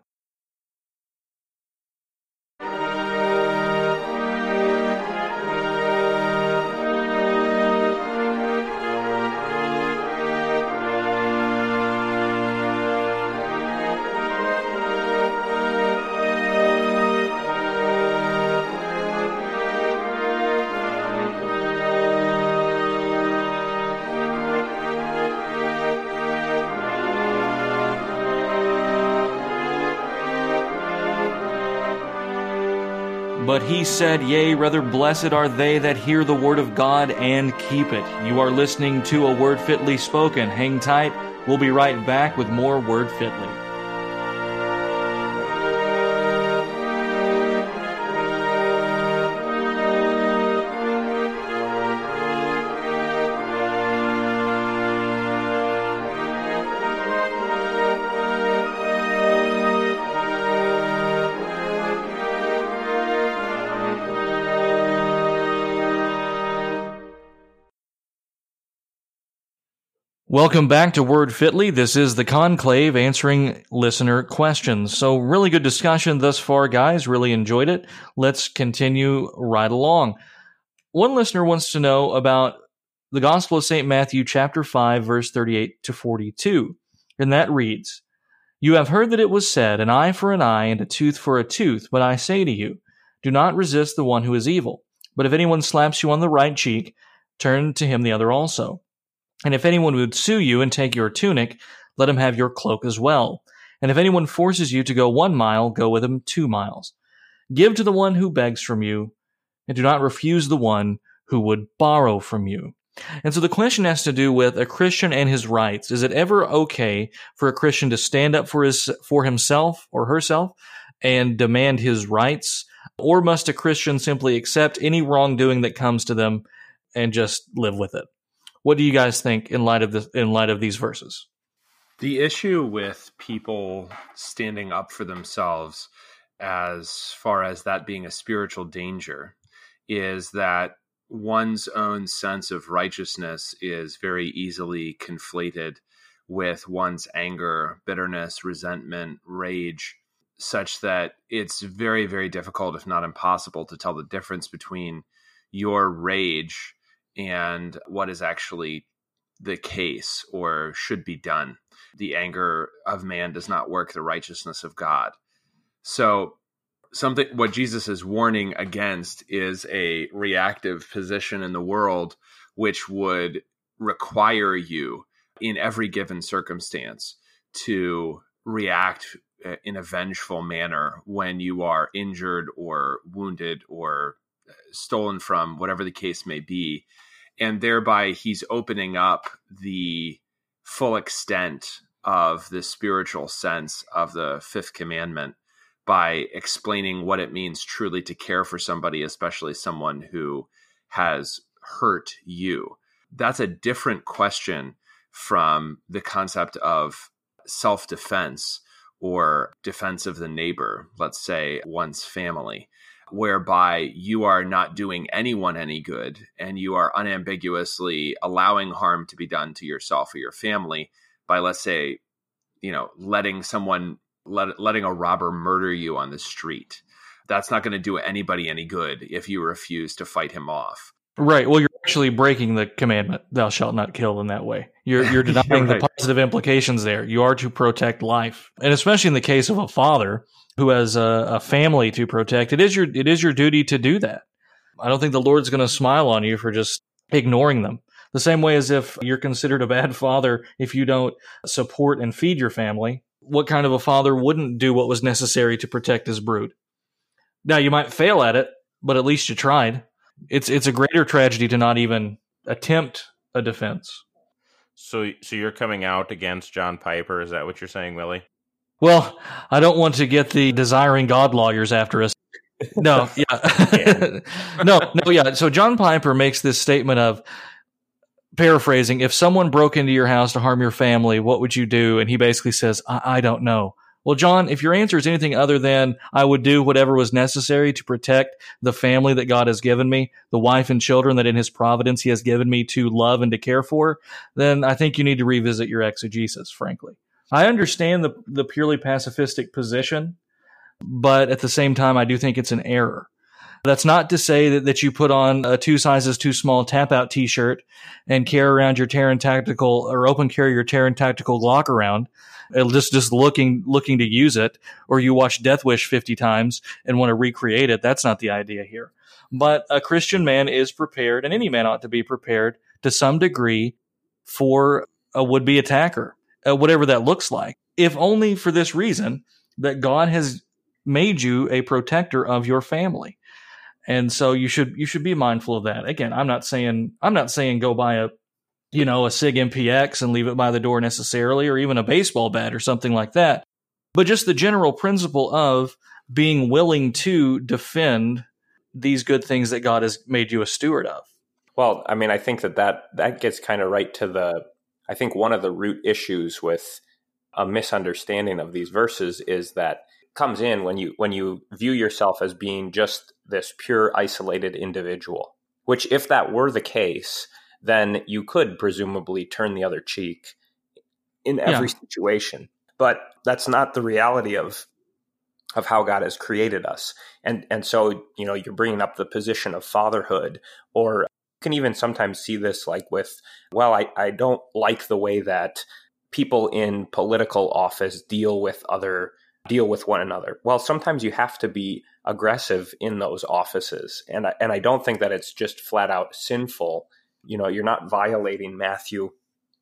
Said, Yea, rather blessed are they that hear the word of God and keep it. You are listening to a word fitly spoken. Hang tight. We'll be right back with more word fitly. Welcome back to Word Fitly. This is the Conclave answering listener questions. So, really good discussion thus far, guys. Really enjoyed it. Let's continue right along. One listener wants to know about the Gospel of St. Matthew, chapter 5, verse 38 to 42. And that reads You have heard that it was said, An eye for an eye and a tooth for a tooth. But I say to you, do not resist the one who is evil. But if anyone slaps you on the right cheek, turn to him the other also. And if anyone would sue you and take your tunic, let him have your cloak as well. And if anyone forces you to go one mile, go with him two miles. Give to the one who begs from you, and do not refuse the one who would borrow from you. And so the question has to do with a Christian and his rights. Is it ever okay for a Christian to stand up for his for himself or herself and demand his rights? Or must a Christian simply accept any wrongdoing that comes to them and just live with it? What do you guys think in light of this in light of these verses? The issue with people standing up for themselves as far as that being a spiritual danger is that one's own sense of righteousness is very easily conflated with one's anger, bitterness, resentment, rage, such that it's very, very difficult, if not impossible, to tell the difference between your rage and what is actually the case or should be done. The anger of man does not work the righteousness of God. So something what Jesus is warning against is a reactive position in the world which would require you in every given circumstance to react uh, in a vengeful manner when you are injured or wounded or stolen from whatever the case may be and thereby he's opening up the full extent of the spiritual sense of the fifth commandment by explaining what it means truly to care for somebody, especially someone who has hurt you. That's a different question from the concept of self defense or defense of the neighbor, let's say one's family, whereby you are not doing anyone any good and you are unambiguously allowing harm to be done to yourself or your family by, let's say, you know, letting someone let, letting a robber murder you on the street. That's not going to do anybody any good if you refuse to fight him off. Right. Well, you're actually breaking the commandment, thou shalt not kill in that way. You're, you're denying you're right. the positive implications there. You are to protect life. And especially in the case of a father who has a, a family to protect, it is your, it is your duty to do that. I don't think the Lord's going to smile on you for just ignoring them. The same way as if you're considered a bad father if you don't support and feed your family what kind of a father wouldn't do what was necessary to protect his brood? Now you might fail at it, but at least you tried. It's it's a greater tragedy to not even attempt a defense. So so you're coming out against John Piper, is that what you're saying, Willie? Well, I don't want to get the desiring God lawyers after us. No, yeah. no, no, yeah. So John Piper makes this statement of paraphrasing, if someone broke into your house to harm your family, what would you do? And he basically says, I, I don't know. Well, John, if your answer is anything other than I would do whatever was necessary to protect the family that God has given me, the wife and children that in his providence he has given me to love and to care for, then I think you need to revisit your exegesis, frankly. I understand the, the purely pacifistic position, but at the same time, I do think it's an error. That's not to say that, that you put on a two sizes too small tap out t shirt and carry around your Taran tactical or open carry your Taran tactical Glock around, uh, just just looking looking to use it, or you watch Death Wish fifty times and want to recreate it. That's not the idea here. But a Christian man is prepared, and any man ought to be prepared to some degree for a would be attacker, uh, whatever that looks like, if only for this reason that God has made you a protector of your family and so you should you should be mindful of that. Again, I'm not saying I'm not saying go buy a you know a Sig MPX and leave it by the door necessarily, or even a baseball bat or something like that. But just the general principle of being willing to defend these good things that God has made you a steward of. Well, I mean, I think that that, that gets kind of right to the. I think one of the root issues with a misunderstanding of these verses is that comes in when you when you view yourself as being just this pure isolated individual which if that were the case then you could presumably turn the other cheek in every yeah. situation but that's not the reality of of how God has created us and and so you know you're bringing up the position of fatherhood or you can even sometimes see this like with well I, I don't like the way that people in political office deal with other deal with one another. Well, sometimes you have to be aggressive in those offices, and I, and I don't think that it's just flat out sinful. You know, you're not violating Matthew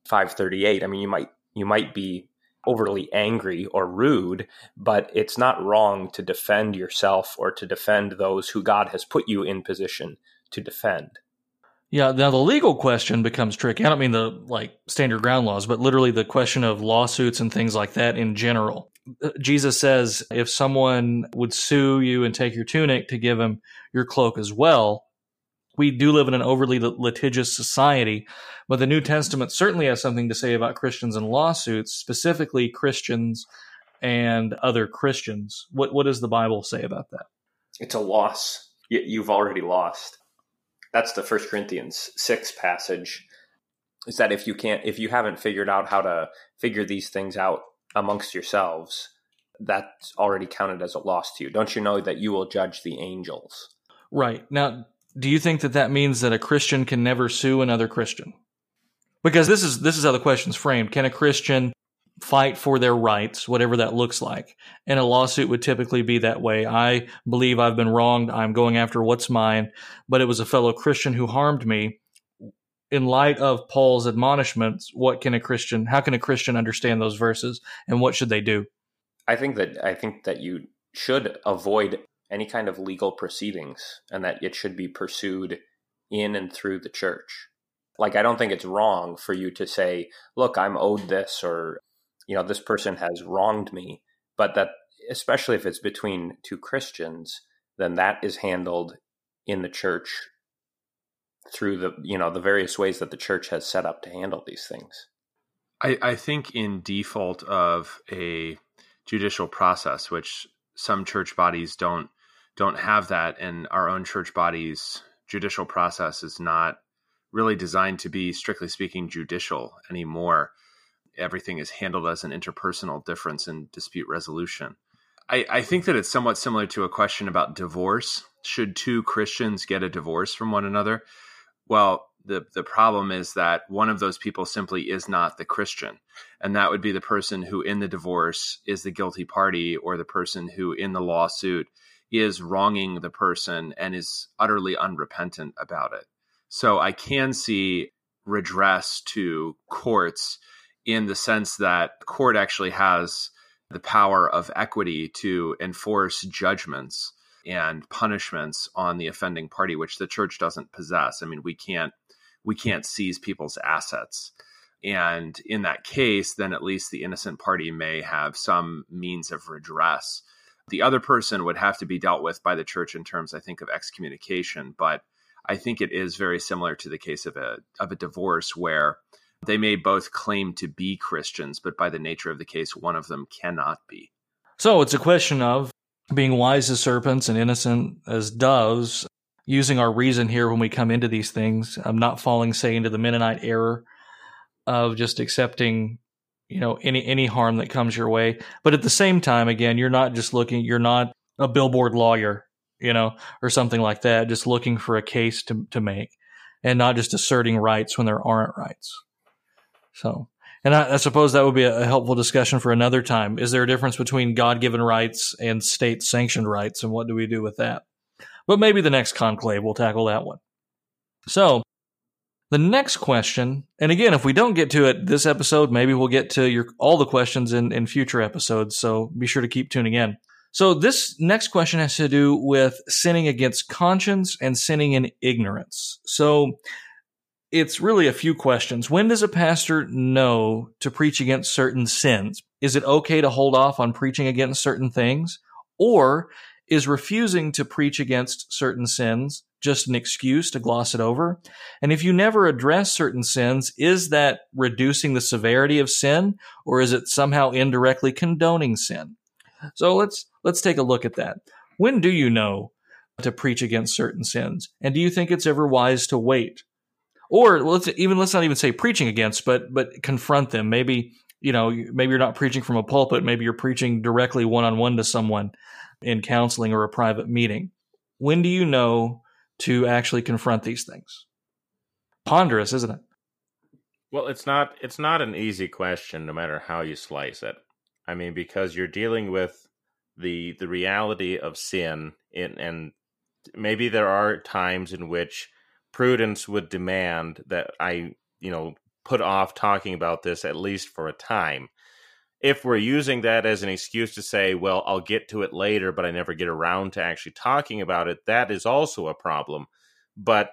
five thirty eight. I mean, you might you might be overly angry or rude, but it's not wrong to defend yourself or to defend those who God has put you in position to defend. Yeah, now the legal question becomes tricky. I don't mean the like standard ground laws, but literally the question of lawsuits and things like that in general. Jesus says if someone would sue you and take your tunic to give him your cloak as well, we do live in an overly litigious society, but the New Testament certainly has something to say about Christians and lawsuits, specifically Christians and other Christians. What what does the Bible say about that? It's a loss. You've already lost. That's the First Corinthians six passage. Is that if you can't, if you haven't figured out how to figure these things out amongst yourselves, that's already counted as a loss to you. Don't you know that you will judge the angels? Right now, do you think that that means that a Christian can never sue another Christian? Because this is this is how the question's framed. Can a Christian fight for their rights, whatever that looks like? And a lawsuit would typically be that way. I believe I've been wronged. I'm going after what's mine, but it was a fellow Christian who harmed me. In light of Paul's admonishments, what can a Christian how can a Christian understand those verses and what should they do? I think that I think that you should avoid any kind of legal proceedings and that it should be pursued in and through the church. Like, I don't think it's wrong for you to say, look, I'm owed this or, you know, this person has wronged me. But that, especially if it's between two Christians, then that is handled in the church through the, you know, the various ways that the church has set up to handle these things. I, I think in default of a judicial process, which some church bodies don't don't have that, and our own church bodies judicial process is not really designed to be, strictly speaking, judicial anymore. Everything is handled as an interpersonal difference in dispute resolution. I, I think that it's somewhat similar to a question about divorce. Should two Christians get a divorce from one another? Well, the the problem is that one of those people simply is not the Christian, and that would be the person who in the divorce is the guilty party, or the person who in the lawsuit is wronging the person and is utterly unrepentant about it. So I can see redress to courts in the sense that court actually has the power of equity to enforce judgments and punishments on the offending party which the church doesn't possess i mean we can't we can't seize people's assets and in that case then at least the innocent party may have some means of redress the other person would have to be dealt with by the church in terms, I think, of excommunication. But I think it is very similar to the case of a of a divorce where they may both claim to be Christians, but by the nature of the case, one of them cannot be. So it's a question of being wise as serpents and innocent as doves, using our reason here when we come into these things. I'm not falling, say, into the Mennonite error of just accepting you know any any harm that comes your way but at the same time again you're not just looking you're not a billboard lawyer you know or something like that just looking for a case to to make and not just asserting rights when there aren't rights so and I, I suppose that would be a, helpful discussion for another time is there a difference between god-given rights and state sanctioned rights and what do we do with that but maybe the next conclave will tackle that one so the next question, and again, if we don't get to it this episode, maybe we'll get to your all the questions in, in future episodes. So be sure to keep tuning in. So this next question has to do with sinning against conscience and sinning in ignorance. So it's really a few questions. When does a pastor know to preach against certain sins? Is it okay to hold off on preaching against certain things? Or is refusing to preach against certain sins just an excuse to gloss it over? And if you never address certain sins, is that reducing the severity of sin or is it somehow indirectly condoning sin? So let's let's take a look at that. When do you know to preach against certain sins? And do you think it's ever wise to wait? Or let's even let's not even say preaching against, but but confront them. Maybe you know, maybe you're not preaching from a pulpit, maybe you're preaching directly one on one to someone in counseling or a private meeting. When do you know to actually confront these things. Ponderous, isn't it? Well, it's not it's not an easy question no matter how you slice it. I mean because you're dealing with the the reality of sin in, and maybe there are times in which prudence would demand that I, you know, put off talking about this at least for a time. if we're using that as an excuse to say, well, I'll get to it later, but I never get around to actually talking about it, that is also a problem. But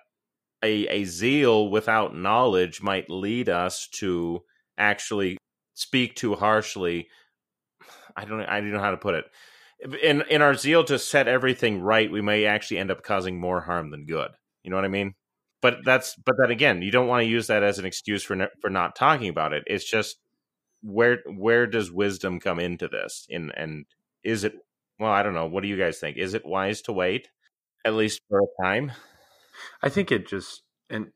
a, a zeal without knowledge might lead us to actually speak too harshly. I don't I don't know how to put it. In in our zeal to set everything right, we may actually end up causing more harm than good. You know what I mean? But that's but then again, you don't want to use that as an excuse for ne- for not talking about it. It's just where where does wisdom come into this? In and is it well, I don't know. What do you guys think? Is it wise to wait at least for a time? I think it just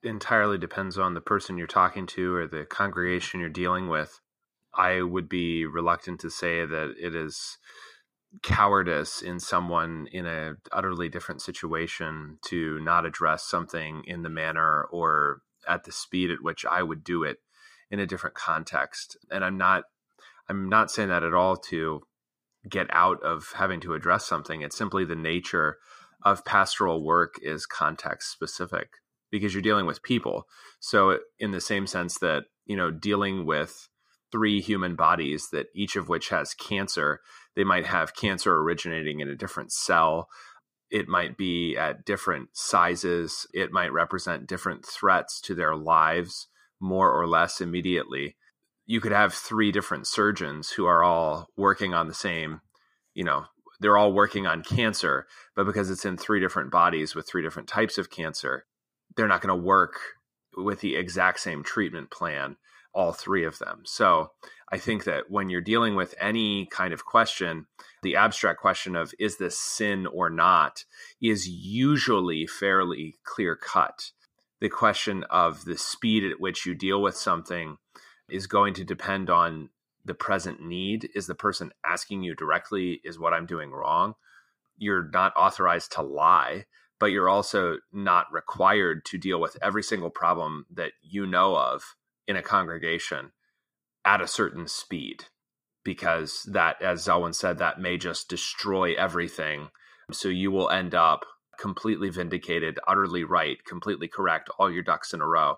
entirely depends on the person you're talking to or the congregation you're dealing with. I would be reluctant to say that it is cowardice in someone in a utterly different situation to not address something in the manner or at the speed at which I would do it in a different context. And I'm not I'm not saying that at all to get out of having to address something. It's simply the nature of pastoral work is context specific because you're dealing with people. So in the same sense that, you know, dealing with three human bodies that each of which has cancer, they might have cancer originating in a different cell. It might be at different sizes. It might represent different threats to their lives more or less immediately. You could have three different surgeons who are all working on the same, you know, they're all working on cancer, but because it's in three different bodies with three different types of cancer, they're not going to work with the exact same treatment plan, all three of them. So I think that when you're dealing with any kind of question, the abstract question of is this sin or not is usually fairly clear cut the question of the speed at which you deal with something is going to depend on the present need. Is the person asking you directly, is what I'm doing wrong? You're not authorized to lie, but you're also not required to deal with every single problem that you know of in a congregation at a certain speed because that as Zelwyn said that may just destroy everything so you will end up completely vindicated, utterly right, completely correct, all your ducks in a row,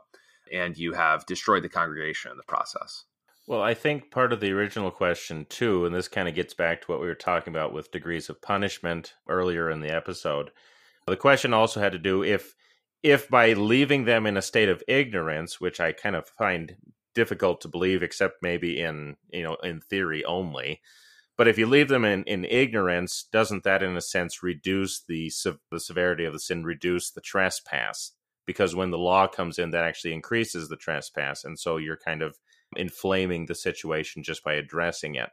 and you have destroyed the congregation in the process. Well, I think part of the original question, too, and this kind of gets back to what we were talking about with degrees of punishment earlier in the episode. The question also had to do if if by leaving them in a state of ignorance, which I kind of find difficult to believe, except maybe in you know in theory only, but if you leave them in, in ignorance, doesn't that, in a sense, reduce the the severity of the sin, reduce the trespass? Because when the law comes in, that actually increases the trespass, and so you're kind of inflaming the situation just by addressing it.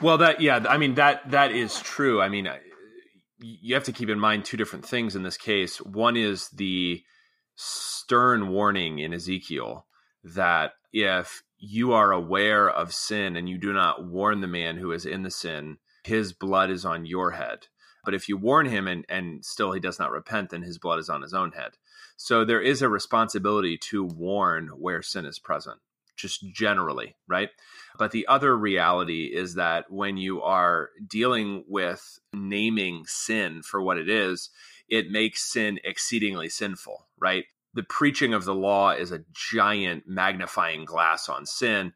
Well, that yeah, I mean that that is true. I mean, you have to keep in mind two different things in this case. One is the stern warning in Ezekiel that if you are aware of sin and you do not warn the man who is in the sin, his blood is on your head. But if you warn him and, and still he does not repent, then his blood is on his own head. So there is a responsibility to warn where sin is present, just generally, right? But the other reality is that when you are dealing with naming sin for what it is, it makes sin exceedingly sinful, right? The preaching of the law is a giant magnifying glass on sin.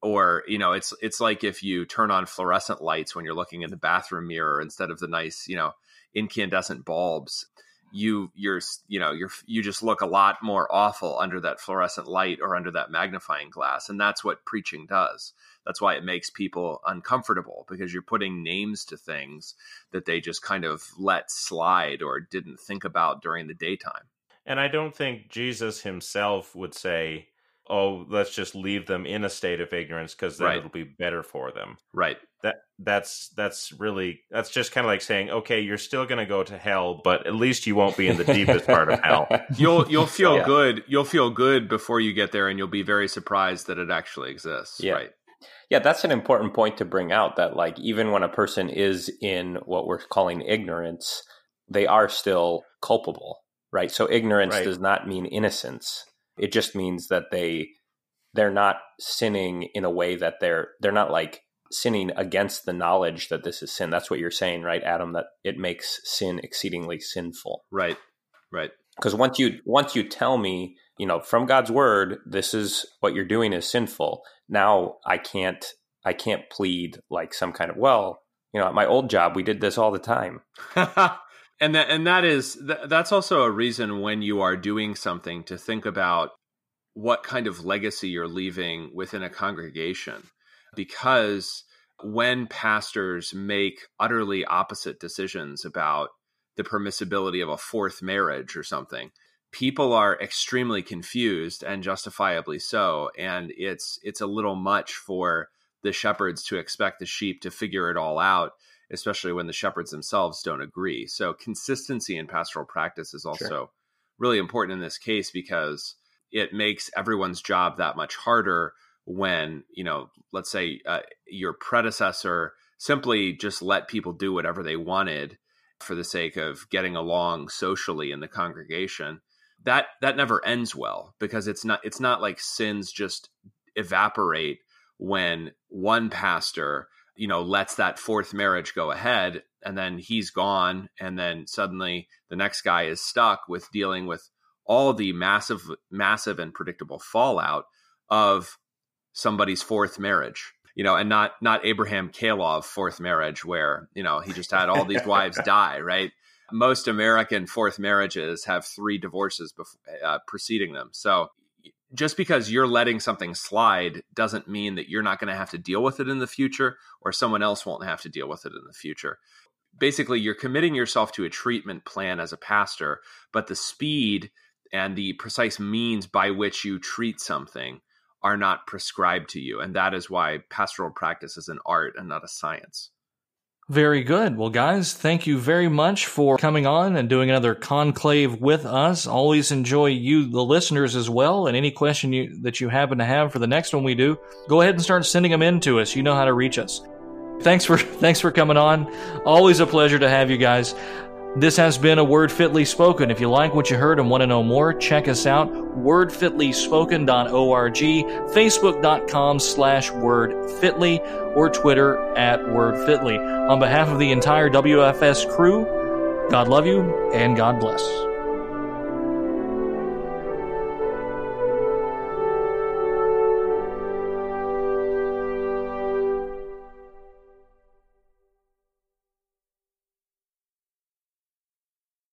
Or you know it's it's like if you turn on fluorescent lights when you're looking in the bathroom mirror instead of the nice you know incandescent bulbs. You you're you know you're you just look a lot more awful under that fluorescent light or under that magnifying glass. And that's what preaching does. That's why it makes people uncomfortable because you're putting names to things that they just kind of let slide or didn't think about during the daytime and I don't think Jesus himself would say, "Oh, let's just leave them in a state of ignorance because then right. it'll be better for them." Right. That that's that's really that's just kind of like saying, "Okay, you're still going to go to hell, but at least you won't be in the deepest part of hell." You'll you'll feel yeah. good. You'll feel good before you get there, and you'll be very surprised that it actually exists. Yeah. Right. Yeah, that's an important point to bring out. That like even when a person is in what we're calling ignorance, they are still culpable right? So ignorance right. does not mean innocence. It just means that they they're not sinning in a way that they're they're not like sinning against the knowledge that this is sin. That's what you're saying, right, Adam? That it makes sin exceedingly sinful. Right. Right. Because once you once you tell me, you know, from God's word, this is what you're doing is sinful. Now I can't I can't plead like some kind of well, you know, at my old job we did this all the time. and that and that is that's also a reason when you are doing something to think about what kind of legacy you're leaving within a congregation. Because when pastors make utterly opposite decisions about the permissibility of a fourth marriage or something people are extremely confused and justifiably so. And it's it's a little much for the shepherds to expect the sheep to figure it all out especially when the shepherds themselves don't agree so consistency in pastoral practice is also sure. really important in this case because it makes everyone's job that much harder when you know let's say uh, your predecessor simply just let people do whatever they wanted for the sake of getting along socially in the congregation that that never ends well because it's not it's not like sins just evaporate when one pastor you know lets that fourth marriage go ahead and then he's gone and then suddenly the next guy is stuck with dealing with all the massive massive and predictable fallout of somebody's fourth marriage you know and not not Abraham Calov fourth marriage where you know he just had all these wives die right most American fourth marriages have three divorces before, uh, preceding them. So just because you're letting something slide doesn't mean that you're not going to have to deal with it in the future or someone else won't have to deal with it in the future. Basically, you're committing yourself to a treatment plan as a pastor, but the speed and the precise means by which you treat something are not prescribed to you. And that is why pastoral practice is an art and not a science. Very good. Well, guys, thank you very much for coming on and doing another conclave with us. Always enjoy you, the listeners, as well. And any question you, that you happen to have for the next one we do, go ahead and start sending them in to us. You know how to reach us. Thanks for thanks for coming on. Always a pleasure to have you guys. This has been a Word Fitly Spoken. If you like what you heard and want to know more, check us out, wordfitlyspoken.org, facebook.com slash wordfitly, or Twitter at wordfitly. On behalf of the entire WFS crew, God love you and God bless.